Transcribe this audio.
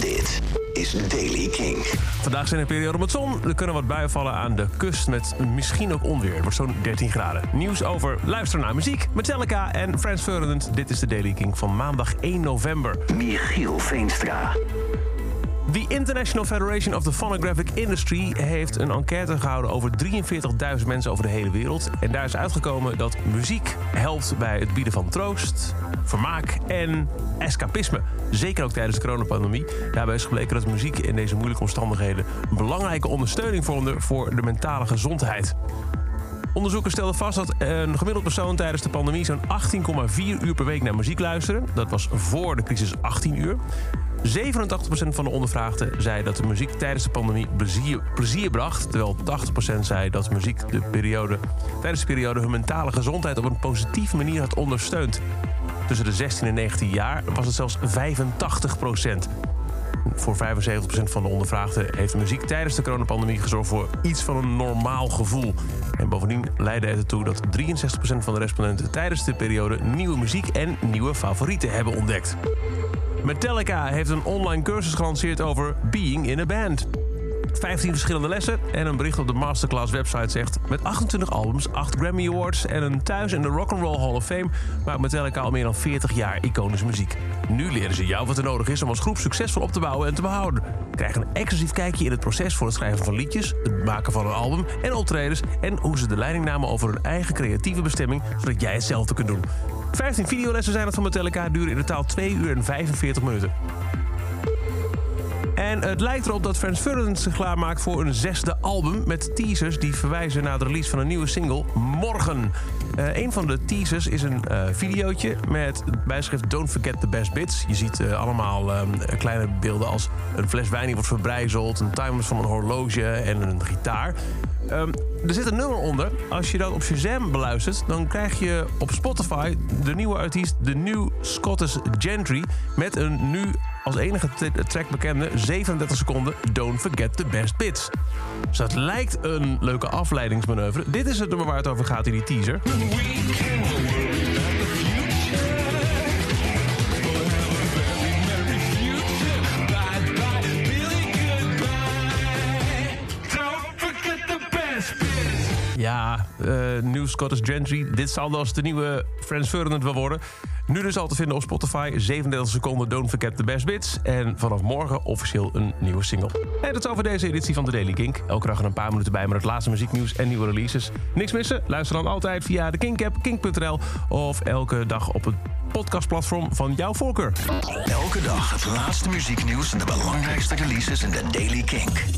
Dit is Daily King. Vandaag zijn er periode met zon. Er kunnen wat buien vallen aan de kust met misschien ook onweer. Het wordt zo'n 13 graden. Nieuws over luisteren naar muziek, Metallica en Frans Ferdinand. Dit is de Daily King van maandag 1 november. Michiel Veenstra. The International Federation of the Phonographic Industry heeft een enquête gehouden over 43.000 mensen over de hele wereld. En daar is uitgekomen dat muziek helpt bij het bieden van troost, vermaak en escapisme. Zeker ook tijdens de coronapandemie. Daarbij is gebleken dat muziek in deze moeilijke omstandigheden een belangrijke ondersteuning vormde voor de mentale gezondheid. Onderzoekers stelden vast dat een gemiddeld persoon tijdens de pandemie zo'n 18,4 uur per week naar muziek luisterde. Dat was voor de crisis 18 uur. 87% van de ondervraagden zei dat de muziek tijdens de pandemie plezier, bracht. Terwijl 80% zei dat muziek de periode, tijdens de periode hun mentale gezondheid op een positieve manier had ondersteund. Tussen de 16 en 19 jaar was het zelfs 85%. Voor 75% van de ondervraagden heeft muziek tijdens de coronapandemie gezorgd voor iets van een normaal gevoel. En bovendien leidde het ertoe dat 63% van de respondenten tijdens de periode nieuwe muziek en nieuwe favorieten hebben ontdekt. Metallica heeft een online cursus gelanceerd over being in a band. 15 verschillende lessen en een bericht op de Masterclass website zegt... met 28 albums, 8 Grammy Awards en een thuis in de Rock'n'Roll Hall of Fame... maakt Metallica al meer dan 40 jaar iconische muziek. Nu leren ze jou wat er nodig is om als groep succesvol op te bouwen en te behouden. Krijg een exclusief kijkje in het proces voor het schrijven van liedjes... het maken van een album en optredens... en hoe ze de leiding namen over hun eigen creatieve bestemming... zodat jij hetzelfde kunt doen. 15 videolessen zijn het van Metallica, duren in totaal 2 uur en 45 minuten. En het lijkt erop dat Frans Ferdinand zich klaarmaakt voor een zesde album... met teasers die verwijzen naar de release van een nieuwe single, Morgen. Uh, een van de teasers is een uh, videootje met bijschrift Don't Forget the Best Bits. Je ziet uh, allemaal kleine beelden als een fles wijn die wordt verbrijzeld... een timer van een horloge en een gitaar. Um, er zit een nummer onder. Als je dat op Shazam beluistert, dan krijg je op Spotify de nieuwe artiest, de New Scottish Gentry, met een nu als enige track bekende 37 seconden Don't Forget the Best Bits. Dus dat lijkt een leuke afleidingsmanoeuvre. Dit is het nummer waar het over gaat in die teaser. Ja, uh, New Scottish Gentry. Dit zal dus de nieuwe Frans Ferdinand wel worden. Nu dus al te vinden op Spotify. 37 seconden Don't Forget the Best Bits. En vanaf morgen officieel een nieuwe single. En dat is over deze editie van de Daily Kink. Elke dag een paar minuten bij met het laatste muzieknieuws en nieuwe releases. Niks missen? Luister dan altijd via de Kink-app, kink.nl... of elke dag op het podcastplatform van jouw voorkeur. Elke dag het laatste muzieknieuws en de belangrijkste releases in de Daily Kink.